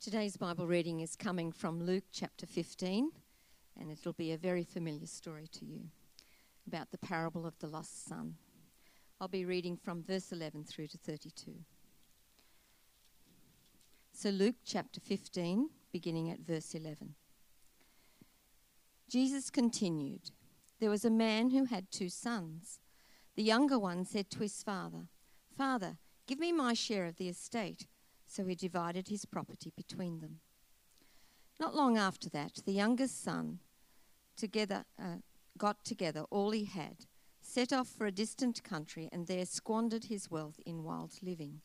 Today's Bible reading is coming from Luke chapter 15, and it'll be a very familiar story to you about the parable of the lost son. I'll be reading from verse 11 through to 32. So, Luke chapter 15, beginning at verse 11. Jesus continued There was a man who had two sons. The younger one said to his father, Father, give me my share of the estate. So he divided his property between them. Not long after that, the youngest son together, uh, got together all he had, set off for a distant country, and there squandered his wealth in wild living.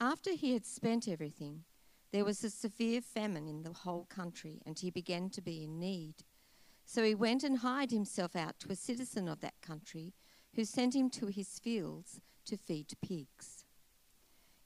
After he had spent everything, there was a severe famine in the whole country, and he began to be in need. So he went and hired himself out to a citizen of that country, who sent him to his fields to feed pigs.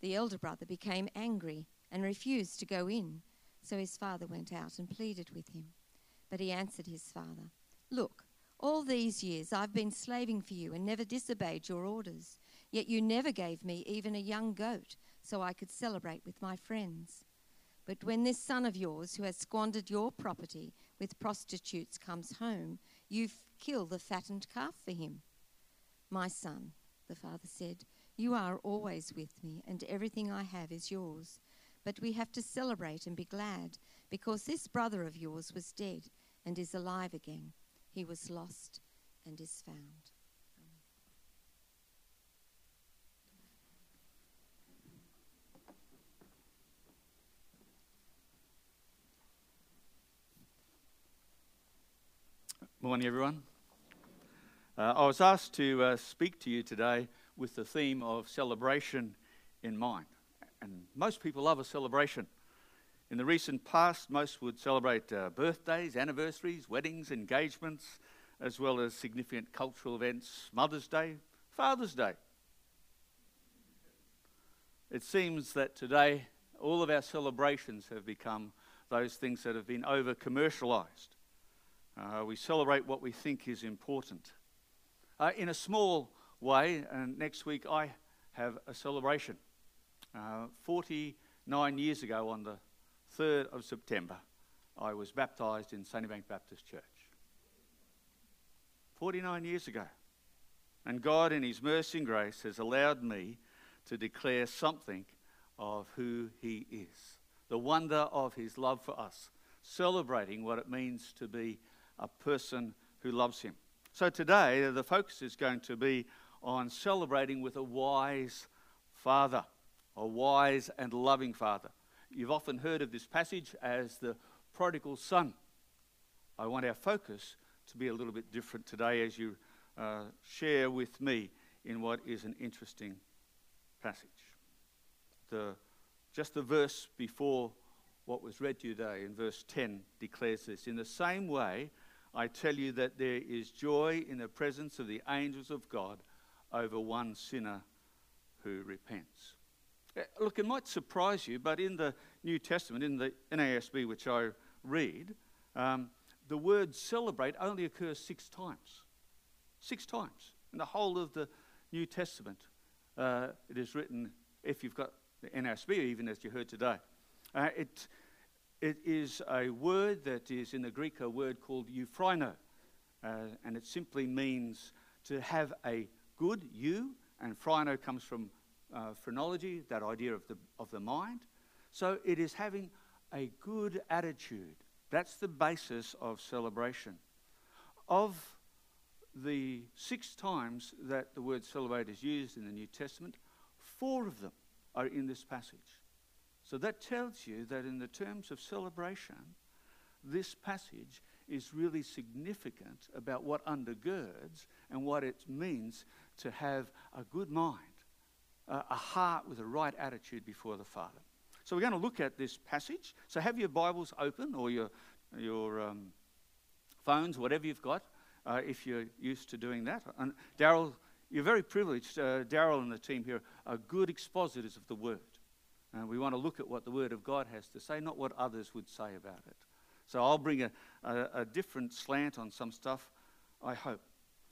The elder brother became angry and refused to go in, so his father went out and pleaded with him. But he answered his father, Look, all these years I've been slaving for you and never disobeyed your orders, yet you never gave me even a young goat so I could celebrate with my friends. But when this son of yours, who has squandered your property with prostitutes, comes home, you kill the fattened calf for him. My son, the father said, you are always with me, and everything I have is yours. But we have to celebrate and be glad, because this brother of yours was dead and is alive again. He was lost and is found. Morning, everyone. Uh, I was asked to uh, speak to you today with the theme of celebration in mind. And most people love a celebration. In the recent past, most would celebrate uh, birthdays, anniversaries, weddings, engagements, as well as significant cultural events, Mother's Day, Father's Day. It seems that today all of our celebrations have become those things that have been over commercialized. Uh, we celebrate what we think is important. Uh, in a small way, and next week I have a celebration. Uh, 49 years ago, on the 3rd of September, I was baptized in Sunnybank Baptist Church. 49 years ago. And God, in His mercy and grace, has allowed me to declare something of who He is, the wonder of His love for us, celebrating what it means to be a person who loves Him. So today, the focus is going to be on celebrating with a wise father, a wise and loving father. You've often heard of this passage as the prodigal son. I want our focus to be a little bit different today as you uh, share with me in what is an interesting passage. The, just the verse before what was read to you today, in verse 10, declares this In the same way, I tell you that there is joy in the presence of the angels of God over one sinner who repents. Uh, look, it might surprise you, but in the New Testament, in the NASB, which I read, um, the word celebrate only occurs six times. Six times. In the whole of the New Testament, uh, it is written, if you've got the NASB, even as you heard today. Uh, it, it is a word that is in the Greek a word called euphrino, uh, and it simply means to have a good you, and phrino comes from uh, phrenology, that idea of the, of the mind. So it is having a good attitude. That's the basis of celebration. Of the six times that the word celebrate is used in the New Testament, four of them are in this passage. So that tells you that in the terms of celebration, this passage is really significant about what undergirds and what it means to have a good mind, a heart with a right attitude before the Father. So we're going to look at this passage. So have your Bibles open or your, your um, phones, whatever you've got, uh, if you're used to doing that. And Daryl, you're very privileged. Uh, Daryl and the team here are good expositors of the Word. And we want to look at what the Word of God has to say, not what others would say about it. So I'll bring a, a, a different slant on some stuff, I hope.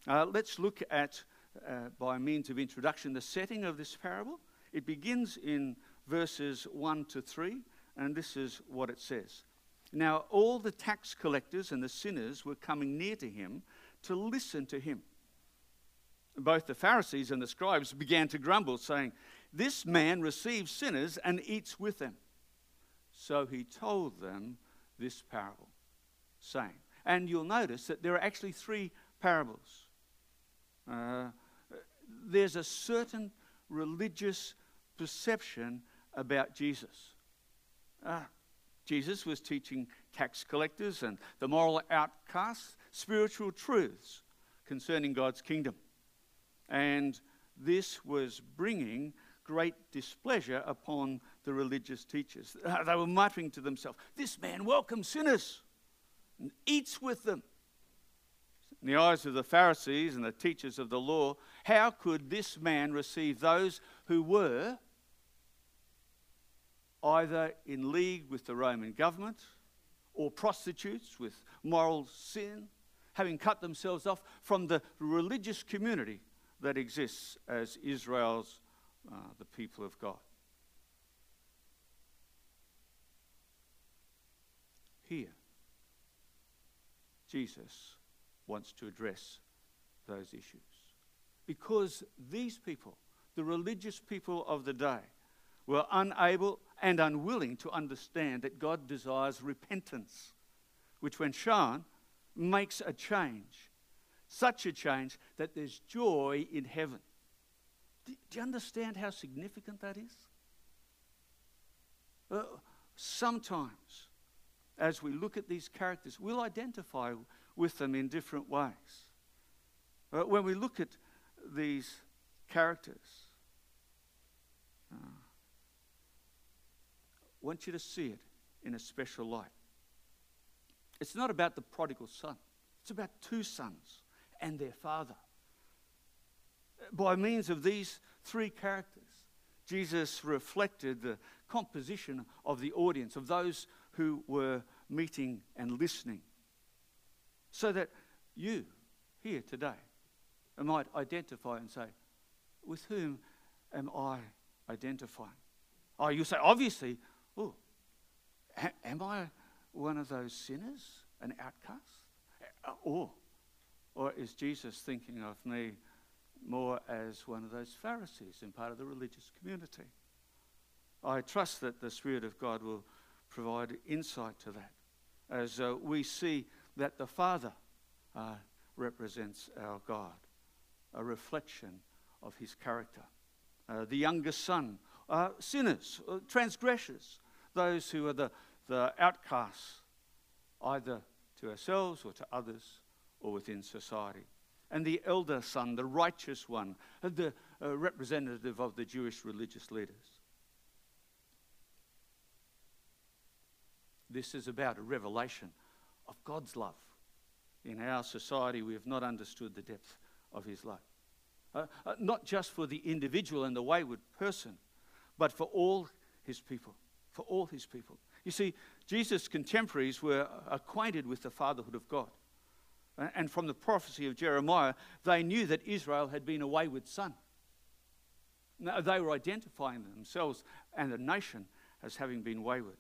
Uh, let's look at, uh, by means of introduction, the setting of this parable. It begins in verses 1 to 3, and this is what it says. Now, all the tax collectors and the sinners were coming near to him to listen to him. Both the Pharisees and the scribes began to grumble, saying, this man receives sinners and eats with them. So he told them this parable, saying, and you'll notice that there are actually three parables. Uh, there's a certain religious perception about Jesus. Uh, Jesus was teaching tax collectors and the moral outcasts spiritual truths concerning God's kingdom. And this was bringing great displeasure upon the religious teachers. Uh, they were muttering to themselves, This man welcomes sinners and eats with them. In the eyes of the Pharisees and the teachers of the law, how could this man receive those who were either in league with the Roman government or prostitutes with moral sin, having cut themselves off from the religious community that exists as Israel's uh, the people of God. Here, Jesus wants to address those issues. Because these people, the religious people of the day, were unable and unwilling to understand that God desires repentance, which, when shown, makes a change. Such a change that there's joy in heaven. Do, you understand how significant that is? Uh, sometimes, as we look at these characters, we'll identify with them in different ways. Uh, when we look at these characters, uh, I want you to see it in a special light. It's not about the prodigal son, it's about two sons and their father by means of these three characters, Jesus reflected the composition of the audience, of those who were meeting and listening, so that you here today might identify and say, With whom am I identifying? Oh, you say, obviously, oh, am I one of those sinners, an outcast? Uh, or, or is Jesus thinking of me more as one of those Pharisees and part of the religious community. I trust that the Spirit of God will provide insight to that as uh, we see that the Father uh, represents our God, a reflection of his character. Uh, the younger son, sinners, uh, transgressors, those who are the, the outcasts, either to ourselves or to others or within society and the elder son, the righteous one, the uh, representative of the Jewish religious leaders. This is about a revelation of God's love. In our society, we have not understood the depth of His love. Uh, uh, not just for the individual and the wayward person, but for all His people, for all his people. You see, Jesus' contemporaries were acquainted with the fatherhood of God. And from the prophecy of Jeremiah, they knew that Israel had been a wayward son. Now, They were identifying themselves and the nation as having been wayward.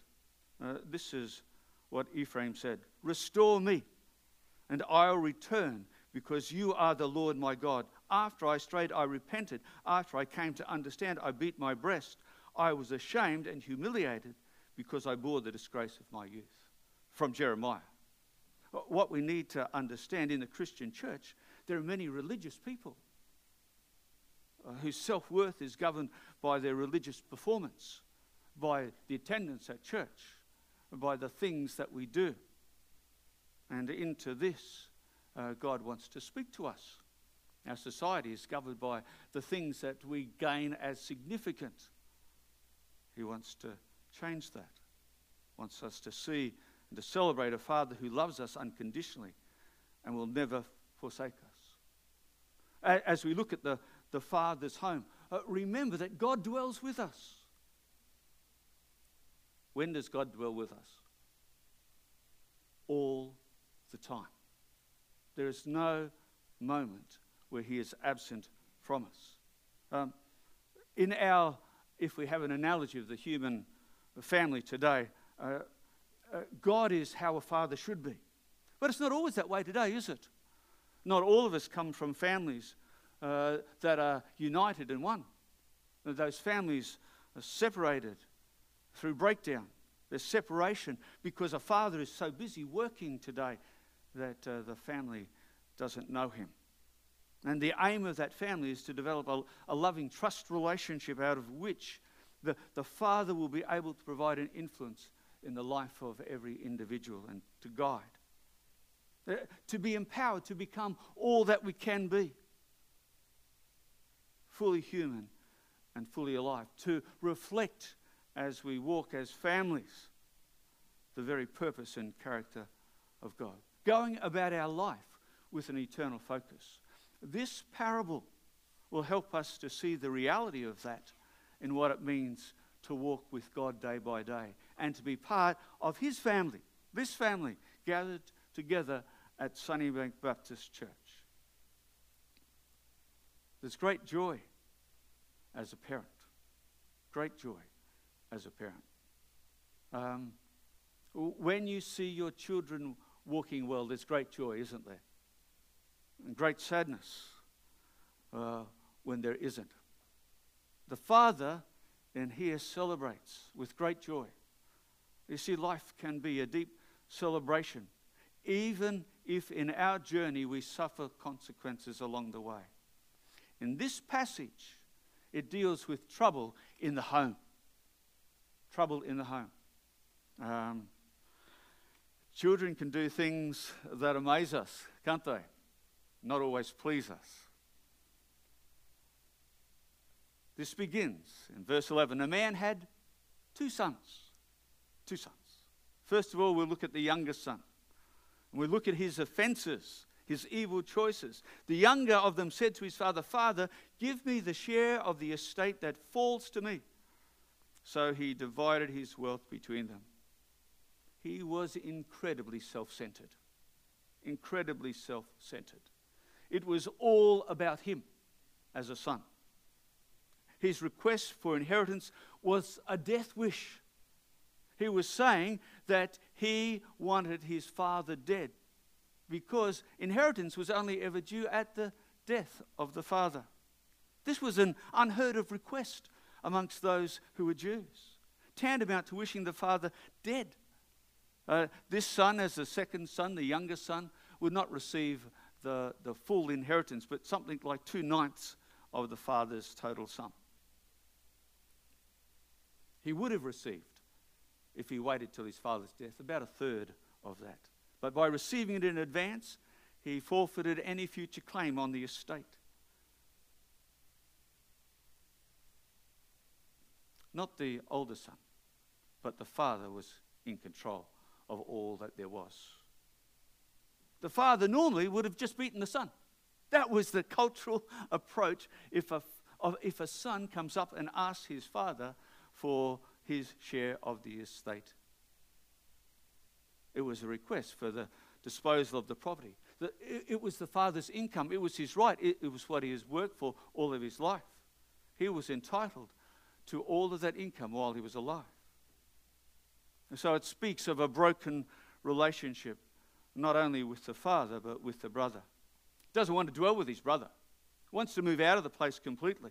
Uh, this is what Ephraim said Restore me, and I'll return, because you are the Lord my God. After I strayed, I repented. After I came to understand, I beat my breast. I was ashamed and humiliated because I bore the disgrace of my youth. From Jeremiah. What we need to understand in the Christian church, there are many religious people uh, whose self worth is governed by their religious performance, by the attendance at church, by the things that we do. And into this, uh, God wants to speak to us. Our society is governed by the things that we gain as significant. He wants to change that, wants us to see and to celebrate a Father who loves us unconditionally and will never forsake us. As we look at the, the Father's home, uh, remember that God dwells with us. When does God dwell with us? All the time. There is no moment where He is absent from us. Um, in our, if we have an analogy of the human family today, uh, uh, God is how a father should be. But it's not always that way today, is it? Not all of us come from families uh, that are united in one. Those families are separated through breakdown. There's separation because a father is so busy working today that uh, the family doesn't know him. And the aim of that family is to develop a, a loving trust relationship out of which the, the father will be able to provide an influence in the life of every individual and to guide. Uh, to be empowered to become all that we can be fully human and fully alive. To reflect as we walk as families the very purpose and character of God. Going about our life with an eternal focus. This parable will help us to see the reality of that in what it means to walk with God day by day and to be part of His family, this family gathered together at Sunnybank Baptist Church. There's great joy as a parent, great joy as a parent. Um, when you see your children walking well, there's great joy, isn't there? And great sadness uh, when there isn't. The father in here celebrates with great joy. You see, life can be a deep celebration, even if in our journey we suffer consequences along the way. In this passage, it deals with trouble in the home. Trouble in the home. Um, children can do things that amaze us, can't they? Not always please us. This begins in verse 11. A man had two sons. Two sons. First of all, we'll look at the youngest son. And we look at his offenses, his evil choices. The younger of them said to his father, Father, give me the share of the estate that falls to me. So he divided his wealth between them. He was incredibly self centered. Incredibly self centered. It was all about him as a son his request for inheritance was a death wish. He was saying that he wanted his father dead because inheritance was only ever due at the death of the father. This was an unheard of request amongst those who were Jews, tantamount to wishing the father dead. Uh, this son, as the second son, the younger son, would not receive the, the full inheritance, but something like two ninths of the father's total sum he would have received if he waited till his father's death, about a third of that. But by receiving it in advance, he forfeited any future claim on the estate. Not the older son, but the father was in control of all that there was. The father normally would have just beaten the son. That was the cultural approach if a, if a son comes up and asks his father for his share of the estate. It was a request for the disposal of the property. The, it, was the father's income, it was his right, it, it was what he has worked for all of his life. He was entitled to all of that income while he was alive. And so it speaks of a broken relationship, not only with the father, but with the brother. He doesn't want to dwell with his brother, he wants to move out of the place completely.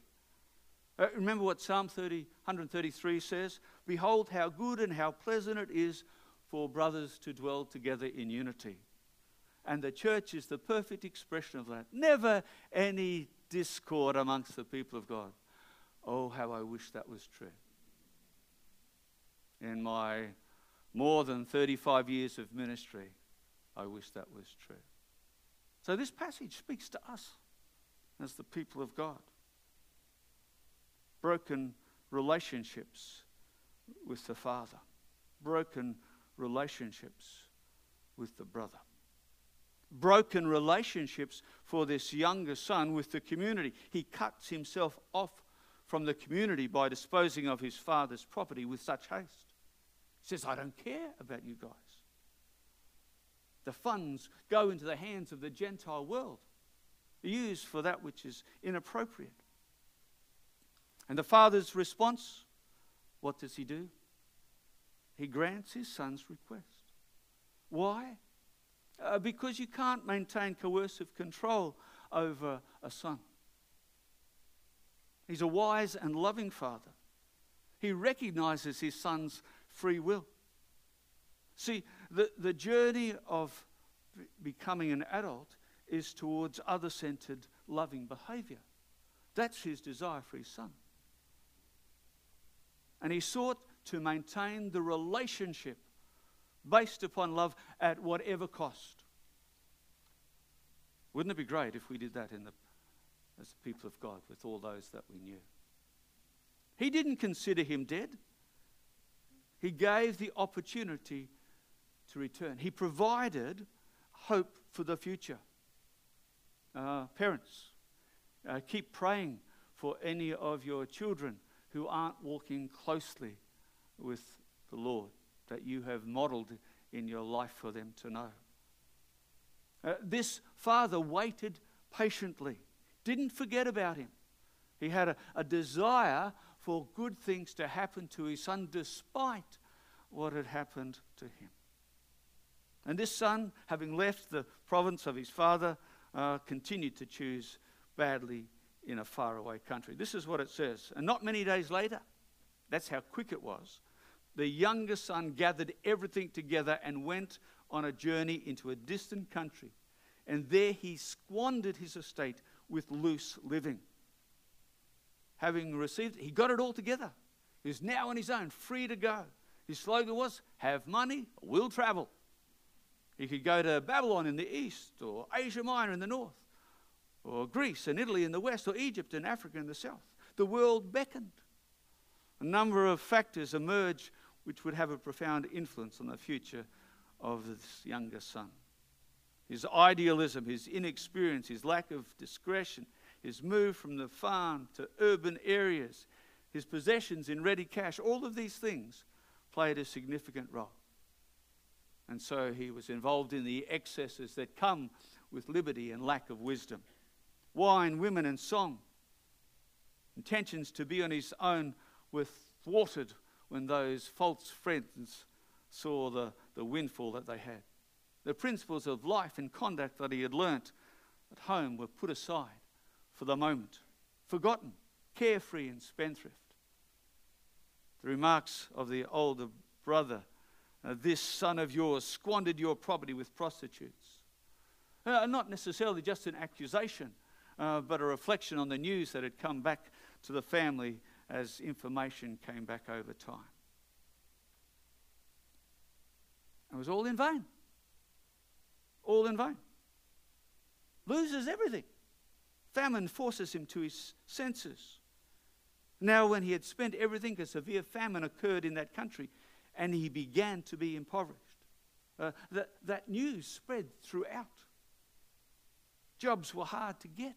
Uh, remember what Psalm 30, 133 says? Behold, how good and how pleasant it is for brothers to dwell together in unity. And the church is the perfect expression of that. Never any discord amongst the people of God. Oh, how I wish that was true. In my more than 35 years of ministry, I wish that was true. So this passage speaks to us as the people of God. Broken relationships with the Father, broken relationships with the brother broken relationships for this younger son with the community. He cuts himself off from the community by disposing of his father's property with such haste. He says, I don't care about you guys. The funds go into the hands of the Gentile world, used for that which is inappropriate. And the father's response what does he do? He grants his son's request. Why? Uh, because you can't maintain coercive control over a son. He's a wise and loving father. He recognizes his son's free will. See, the, the journey of becoming an adult is towards other centered, loving behavior. That's his desire for his son. And he sought to maintain the relationship based upon love at whatever cost. Wouldn't it be great if we did that in the, as the people of God with all those that we knew? He didn't consider him dead. He gave the opportunity to return. He provided hope for the future. Uh, parents, uh, keep praying for any of your children who aren't walking closely with the Lord that you have modeled in your life for them to know. Uh, this father waited patiently, didn't forget about him. He had a, a desire for good things to happen to his son despite what had happened to him. And this son, having left the province of his father, uh, continued to choose badly in a faraway country. This is what it says. And not many days later, that's how quick it was, the younger son gathered everything together and went on a journey into a distant country. And there he squandered his estate with loose living. Having received, he got it all together. He's now on his own, free to go. His slogan was, Have money, we'll travel. He could go to Babylon in the east, or Asia Minor in the north, or Greece and Italy in the west, or Egypt and Africa in the south. The world beckoned. A number of factors emerged which would have a profound influence on the future of this younger son. His idealism, his inexperience, his lack of discretion, his move from the farm to urban areas, his possessions in ready cash, all of these things played a significant role. And so he was involved in the excesses that come with liberty and lack of wisdom wine, women, and song. Intentions to be on his own were thwarted when those false friends saw the, the windfall that they had. The principles of life and conduct that he had learnt at home were put aside for the moment, forgotten, carefree and spendthrift. The remarks of the older brother uh, this son of yours squandered your property with prostitutes. Uh, not necessarily just an accusation, uh, but a reflection on the news that had come back to the family as information came back over time. It was all in vain. All in vain. Loses everything. Famine forces him to his senses. Now, when he had spent everything, a severe famine occurred in that country, and he began to be impoverished. Uh, that, that news spread throughout. Jobs were hard to get.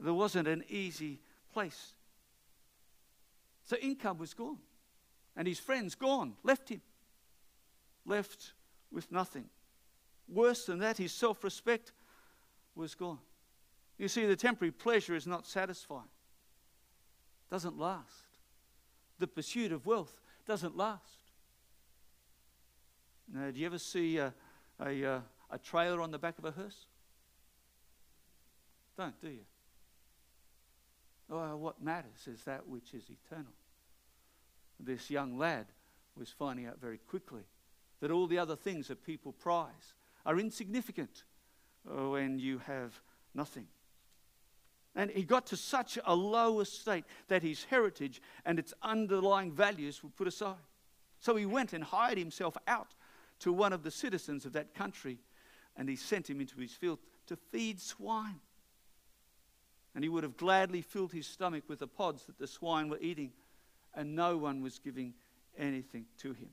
There wasn't an easy place. So income was gone. And his friends gone, left him. Left with nothing. Worse than that, his self respect was gone. You see, the temporary pleasure is not satisfying, doesn't last. The pursuit of wealth doesn't last. Now, do you ever see a, a, uh, a trailer on the back of a hearse? Don't, do you? Oh, what matters is that which is eternal. This young lad was finding out very quickly that all the other things that people prize are insignificant oh, when you have nothing. And he got to such a low estate that his heritage and its underlying values were put aside. So he went and hired himself out to one of the citizens of that country and he sent him into his field to feed swine. And he would have gladly filled his stomach with the pods that the swine were eating, and no one was giving anything to him.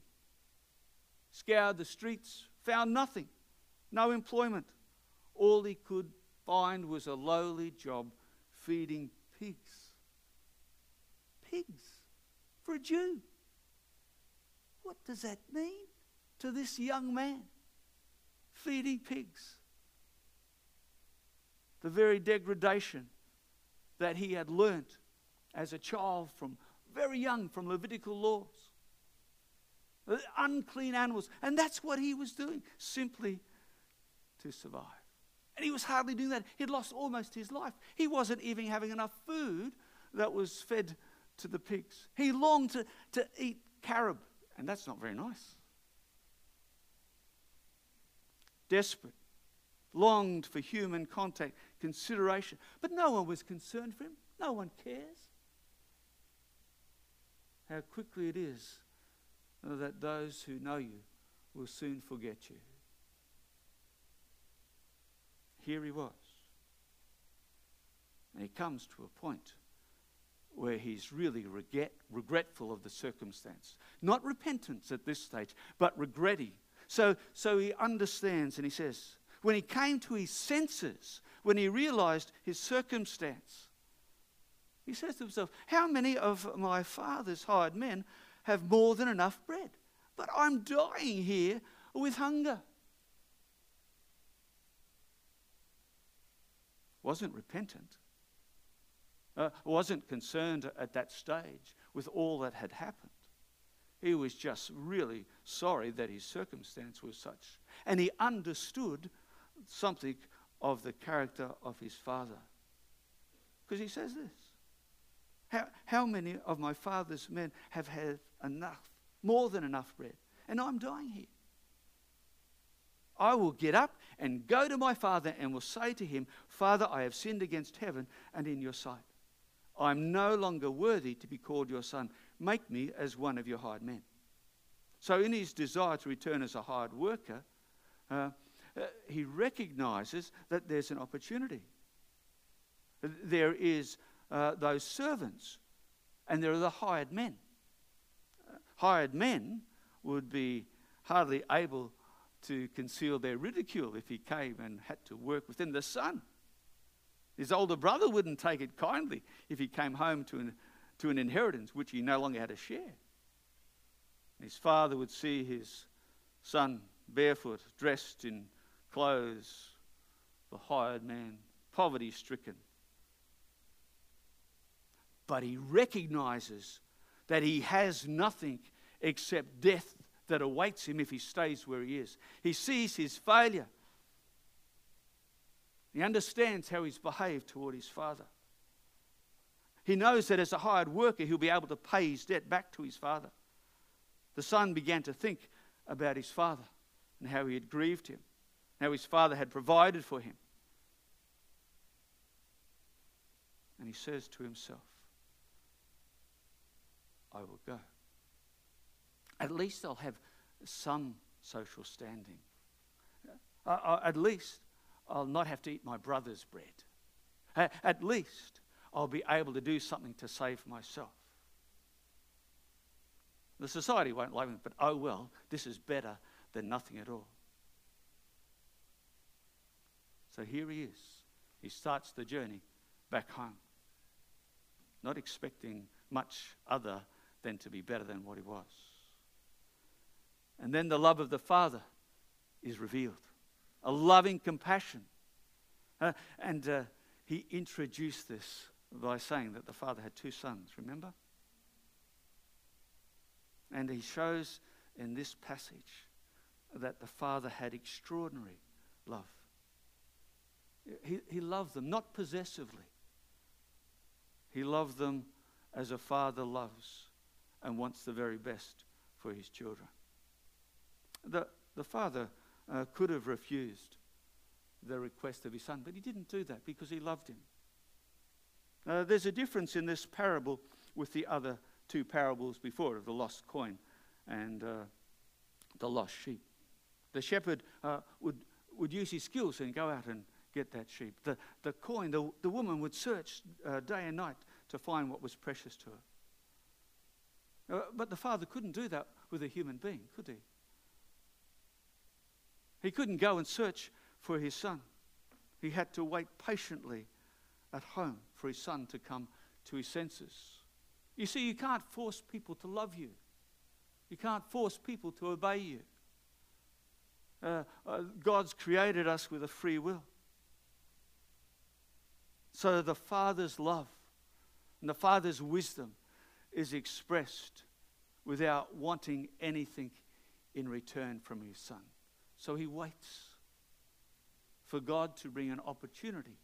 Scoured the streets, found nothing, no employment. All he could find was a lowly job feeding pigs. Pigs for a Jew. What does that mean to this young man? Feeding pigs. The very degradation that he had learnt as a child from very young from Levitical laws. Unclean animals. And that's what he was doing, simply to survive. And he was hardly doing that. He'd lost almost his life. He wasn't even having enough food that was fed to the pigs. He longed to, to eat carob, and that's not very nice. Desperate, longed for human contact, consideration. But no one was concerned for him. No one cares. How quickly it is Uh, that those who know you will soon forget you. Here he was. And he comes to a point where he's really regret, regretful of the circumstance. Not repentance at this stage, but regretting. So, so he understands and he says, when he came to his senses, when he realized his circumstance, he says to himself, How many of my father's hired men have more than enough bread? But I'm dying here with hunger. Wasn't repentant, uh, wasn't concerned at that stage with all that had happened. He was just really sorry that his circumstance was such. And he understood something of the character of his father. Because he says this how, how many of my father's men have had enough, more than enough bread? And I'm dying here. I will get up and go to my father and will say to him, Father, I have sinned against heaven and in your sight. I'm no longer worthy to be called your son. Make me as one of your hired men. So, in his desire to return as a hired worker, uh, uh, he recognizes that there's an opportunity. There is uh, those servants, and there are the hired men. Uh, hired men would be hardly able to conceal their ridicule if he came and had to work within the sun. His older brother wouldn't take it kindly if he came home to an, to an inheritance which he no longer had a share. His father would see his son barefoot, dressed in clothes, the hired man, poverty stricken. But he recognizes that he has nothing except death that awaits him if he stays where he is. He sees his failure. He understands how he's behaved toward his father. He knows that as a hired worker, he'll be able to pay his debt back to his father. The son began to think about his father and how he had grieved him how his father had provided for him. And he says to himself, I will go. At least I'll have some social standing. At least I'll not have to eat my brother's bread. At least I'll be able to do something to save myself. The society won't like me, but oh well, this is better than nothing at all. So here he is. He starts the journey back home, not expecting much other than to be better than what he was. And then the love of the Father is revealed a loving compassion. Uh, and uh, he introduced this by saying that the Father had two sons, remember? And he shows in this passage that the Father had extraordinary love. He, he loved them, not possessively. He loved them as a father loves and wants the very best for his children. The, the father uh, could have refused the request of his son, but he didn't do that because he loved him. Uh, there's a difference in this parable with the other two parables before of the lost coin and uh, the lost sheep. The shepherd uh, would, would use his skills and go out and get that sheep. The, the coin, the, the woman would search uh, day and night to find what was precious to her. Uh, but the father couldn't do that with a human being, could he? He couldn't go and search for his son. He had to wait patiently at home for his son to come to his senses. You see, you can't force people to love you, you can't force people to obey you. Uh, uh, God's created us with a free will. So the Father's love and the Father's wisdom is expressed without wanting anything in return from his Son. So he waits for God to bring an opportunity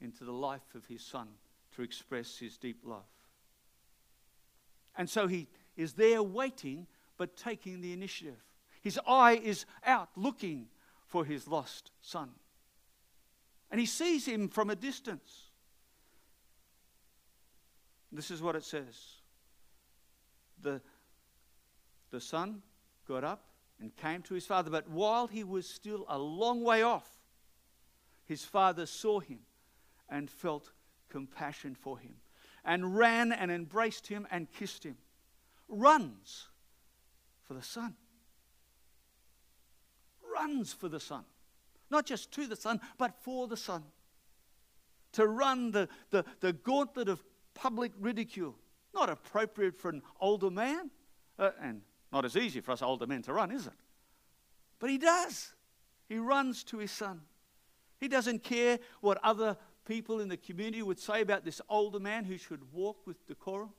into the life of his Son to express his deep love. And so he is there waiting, but taking the initiative. His eye is out looking for his lost son. And he sees him from a distance. This is what it says the, the son got up and came to his father, but while he was still a long way off, his father saw him and felt compassion for him and ran and embraced him and kissed him. Runs for the son. Runs for the son. Not just to the son, but for the son. To run the, the, the gauntlet of public ridicule. Not appropriate for an older man, uh, and not as easy for us older men to run, is it? But he does. He runs to his son. He doesn't care what other people in the community would say about this older man who should walk with decorum.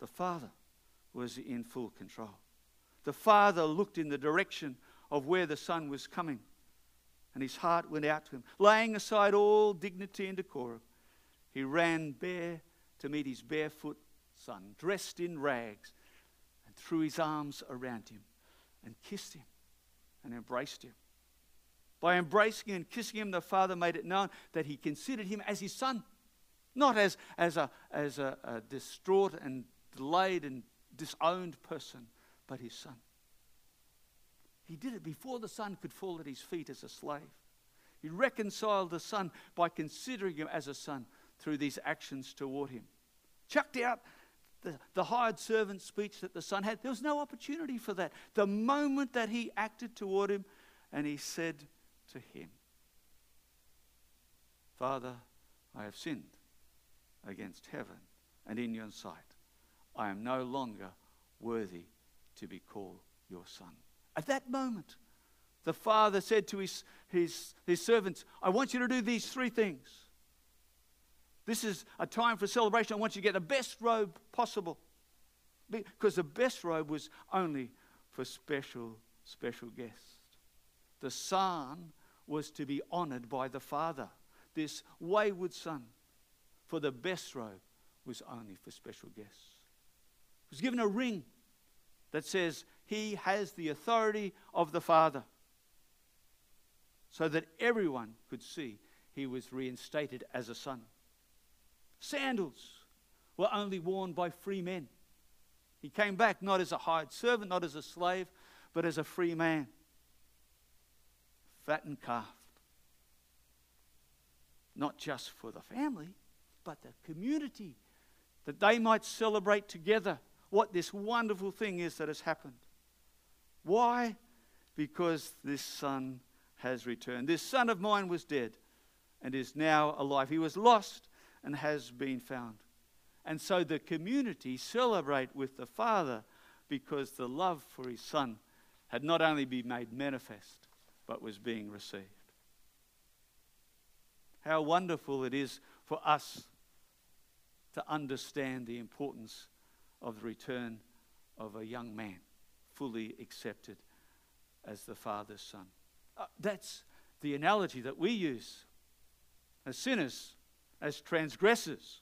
The father was in full control. The father looked in the direction of where the son was coming and his heart went out to him. Laying aside all dignity and decorum, he ran bare to meet his barefoot son, dressed in rags, and threw his arms around him and kissed him and embraced him. By embracing and kissing him, the father made it known that he considered him as his son, not as, as, a, as a, a distraught and delayed and disowned person, but his son. He did it before the son could fall at his feet as a slave. He reconciled the son by considering him as a son through these actions toward him. Chucked out the, the hired servant speech that the son had. There was no opportunity for that. The moment that he acted toward him and he said to him, Father, I have sinned against heaven and in your sight. I am no longer worthy to be called your son. At that moment, the father said to his, his, his servants, I want you to do these three things. This is a time for celebration. I want you to get the best robe possible. Because the best robe was only for special, special guests. The son was to be honored by the father. This wayward son, for the best robe, was only for special guests. He was given a ring that says, he has the authority of the Father. So that everyone could see he was reinstated as a son. Sandals were only worn by free men. He came back not as a hired servant, not as a slave, but as a free man. Fattened calf. Not just for the family, but the community, that they might celebrate together what this wonderful thing is that has happened. Why? Because this son has returned. This son of mine was dead and is now alive. He was lost and has been found. And so the community celebrate with the Father because the love for his Son had not only been made manifest, but was being received. How wonderful it is for us to understand the importance of the return of a young man fully accepted as the Father's Son. Uh, that's the analogy that we use as sinners, as transgressors.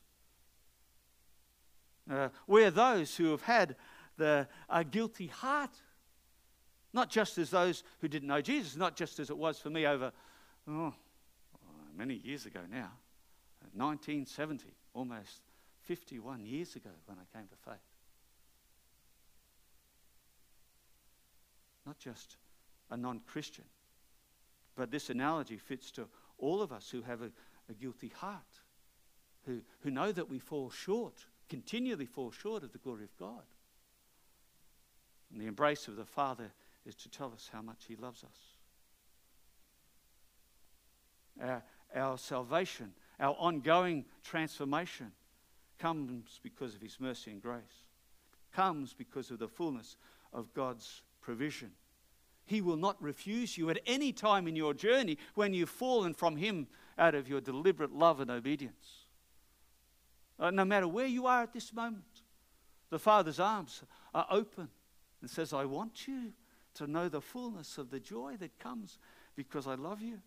Uh, we're those who have had the a guilty heart. Not just as those who didn't know Jesus, not just as it was for me over oh, many years ago now, 1970, almost 51 years ago when I came to faith. Not just a non Christian, but this analogy fits to all of us who have a, a guilty heart, who, who know that we fall short, continually fall short of the glory of God. And the embrace of the Father is to tell us how much He loves us. Our, our salvation, our ongoing transformation comes because of His mercy and grace, comes because of the fullness of God's provision. He will not refuse you at any time in your journey when you've fallen from Him out of your deliberate love and obedience. Uh, no matter where you are at this moment, the Father's arms are open and says, I want you to know the fullness of the joy that comes because I love you.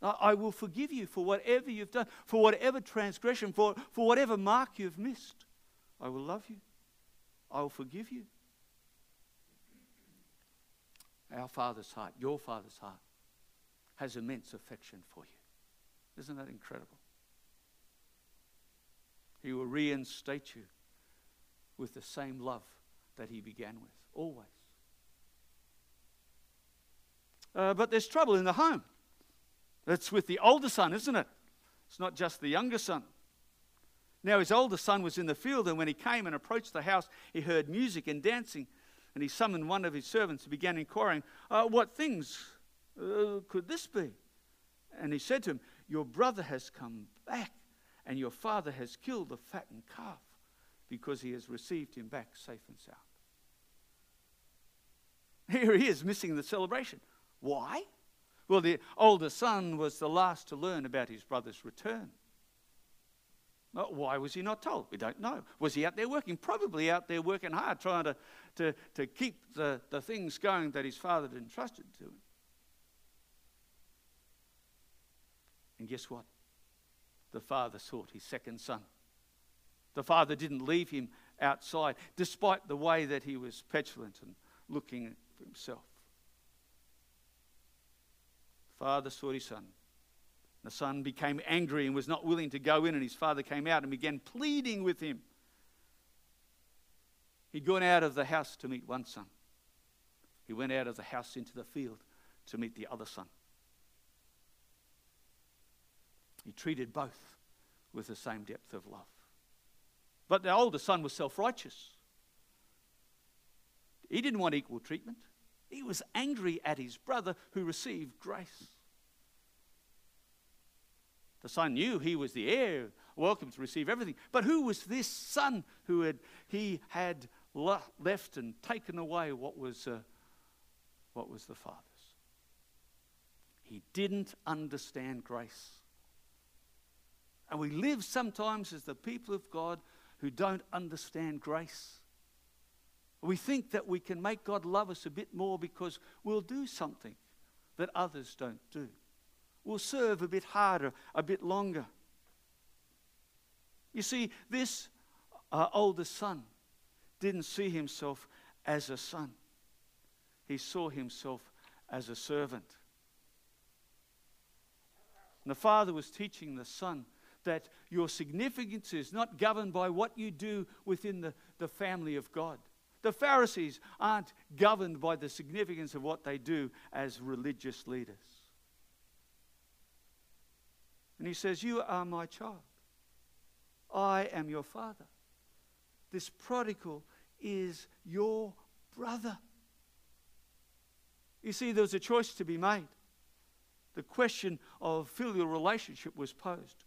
I will forgive you for whatever you've done, for whatever transgression, for, for whatever mark you've missed. I will love you. I will forgive you. Our Father's heart, your Father's heart, has immense affection for you. Isn't that incredible? He will reinstate you with the same love that He began with, always. Uh, but there's trouble in the home. It's with the older son, isn't it? It's not just the younger son. Now, his older son was in the field, and when he came and approached the house, he heard music and dancing. And he summoned one of his servants and began inquiring, uh, What things uh, could this be? And he said to him, Your brother has come back, and your father has killed the fattened calf because he has received him back safe and sound. Here he is missing the celebration. Why? Well, the older son was the last to learn about his brother's return. Well, why was he not told? We don't know. Was he out there working? Probably out there working hard, trying to, to, to keep the, the things going that his father had entrusted to him. And guess what? The father sought his second son. The father didn't leave him outside, despite the way that he was petulant and looking for himself. Father sought his son. The son became angry and was not willing to go in, and his father came out and began pleading with him. He'd gone out of the house to meet one son. He went out of the house into the field to meet the other son. He treated both with the same depth of love. But the older son was self righteous. He didn't want equal treatment. He was angry at his brother who received grace. The son knew he was the heir, welcome to receive everything. But who was this son who had he had left and taken away what was uh, what was the father's? He didn't understand grace. And we live sometimes as the people of God who don't understand grace. We think that we can make God love us a bit more because we'll do something that others don't do. We'll serve a bit harder, a bit longer. You see, this uh, older son didn't see himself as a son, he saw himself as a servant. And the father was teaching the son that your significance is not governed by what you do within the, the family of God. The Pharisees aren't governed by the significance of what they do as religious leaders. And he says, You are my child. I am your father. This prodigal is your brother. You see, there was a choice to be made. the question of filial relationship was posed.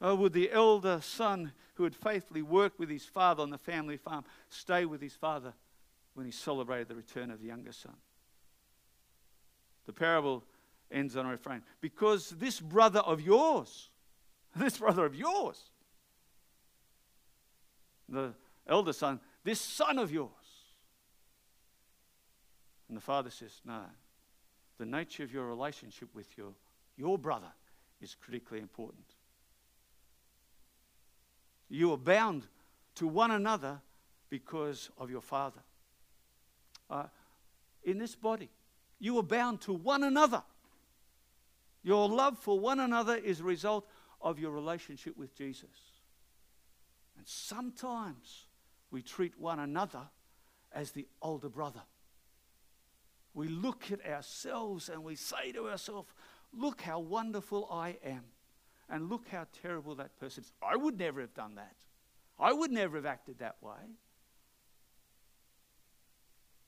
Oh, would the elder son who had faithfully worked with his father on the family farm stay with his father when he celebrated the return of the younger son? The parable ends on a refrain because this brother of yours, this brother of yours, the elder son, this son of yours. And the father says, No, the nature of your relationship with your, your brother is critically important. You are bound to one another because of your father. Uh, in this body, you are bound to one another. Your love for one another is a result of your relationship with Jesus. And sometimes we treat one another as the older brother. We look at ourselves and we say to ourselves, Look how wonderful I am. And look how terrible that person is. I would never have done that. I would never have acted that way.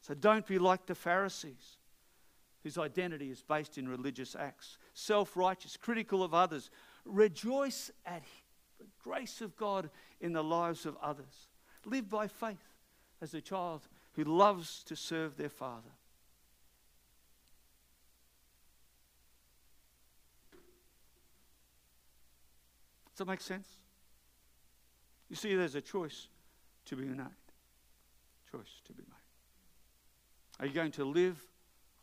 So don't be like the Pharisees, whose identity is based in religious acts, self righteous, critical of others. Rejoice at the grace of God in the lives of others. Live by faith as a child who loves to serve their Father. Does that make sense? You see, there's a choice to be made. Choice to be made. Are you going to live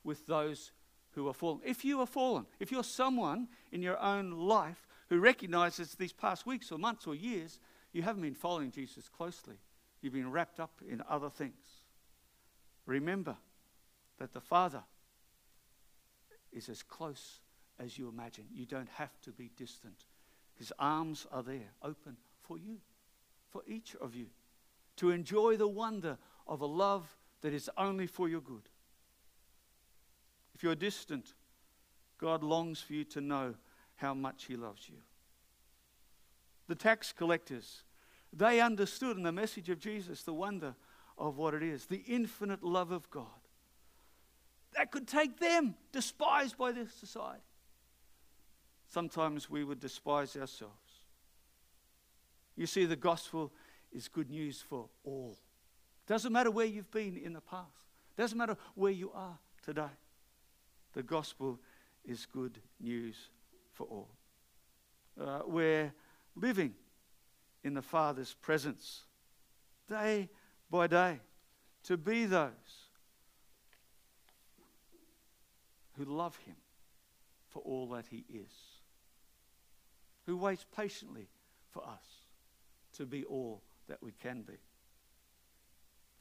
with those who are fallen? If you are fallen, if you're someone in your own life who recognizes these past weeks or months or years, you haven't been following Jesus closely, you've been wrapped up in other things. Remember that the Father is as close as you imagine. You don't have to be distant. His arms are there, open for you, for each of you, to enjoy the wonder of a love that is only for your good. You're distant, God longs for you to know how much He loves you. The tax collectors, they understood in the message of Jesus the wonder of what it is the infinite love of God that could take them, despised by this society. Sometimes we would despise ourselves. You see, the gospel is good news for all. Doesn't matter where you've been in the past, doesn't matter where you are today. The gospel is good news for all. Uh, we're living in the Father's presence day by day to be those who love Him for all that He is, who waits patiently for us to be all that we can be.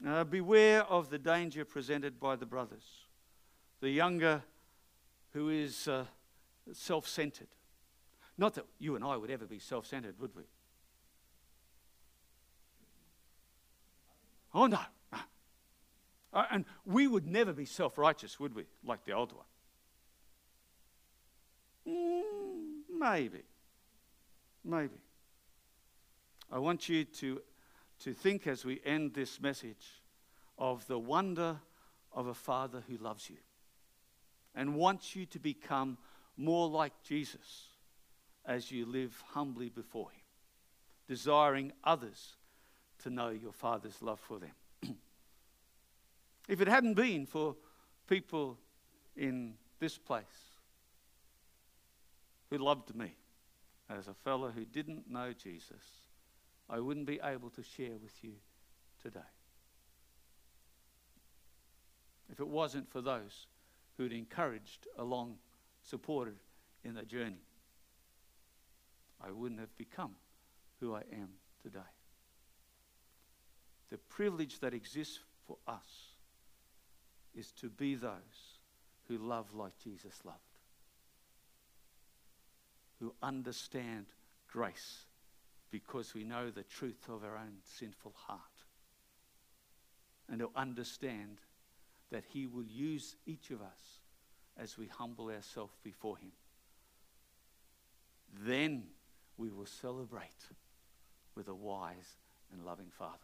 Uh, beware of the danger presented by the brothers. The younger who is uh, self centered. Not that you and I would ever be self centered, would we? Oh, no. Uh, and we would never be self righteous, would we? Like the old one. Mm, maybe. Maybe. I want you to to think as we end this message of the wonder of a Father who loves you and wants you to become more like Jesus as you live humbly before Him, desiring others to know your Father's love for them. if it hadn't been for people in this place who loved me as a fellow who didn't know Jesus, I wouldn't be able to share with you today. If it wasn't for those who'd encouraged along, supported in the journey, I wouldn't have become who I am today. The privilege that exists for us is to be those who love like Jesus loved, who understand grace because we know the truth of our own sinful heart. And to understand that He will use each of us as we humble ourselves before Him. Then we will celebrate with a wise and loving Father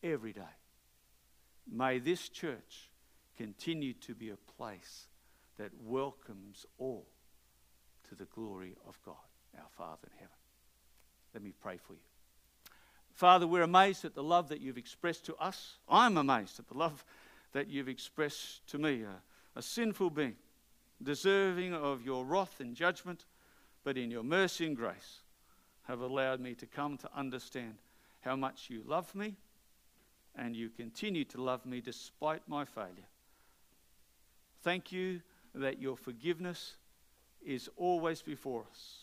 every day. May this church continue to be a place that welcomes all to the glory of God, our Father in heaven. Let me pray for you. Father, we're amazed at the love that you've expressed to us. I'm amazed at the love that you've expressed to me, a, a sinful being, deserving of your wrath and judgment, but in your mercy and grace have allowed me to come to understand how much you love me and you continue to love me despite my failure. Thank you that your forgiveness is always before us.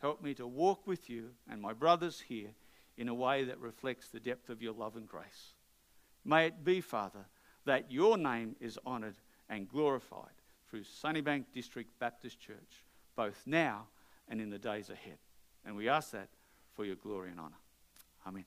Help me to walk with you and my brothers here in a way that reflects the depth of your love and grace. May it be, Father, that your name is honoured and glorified through Sunnybank District Baptist Church, both now and in the days ahead. And we ask that for your glory and honour. Amen.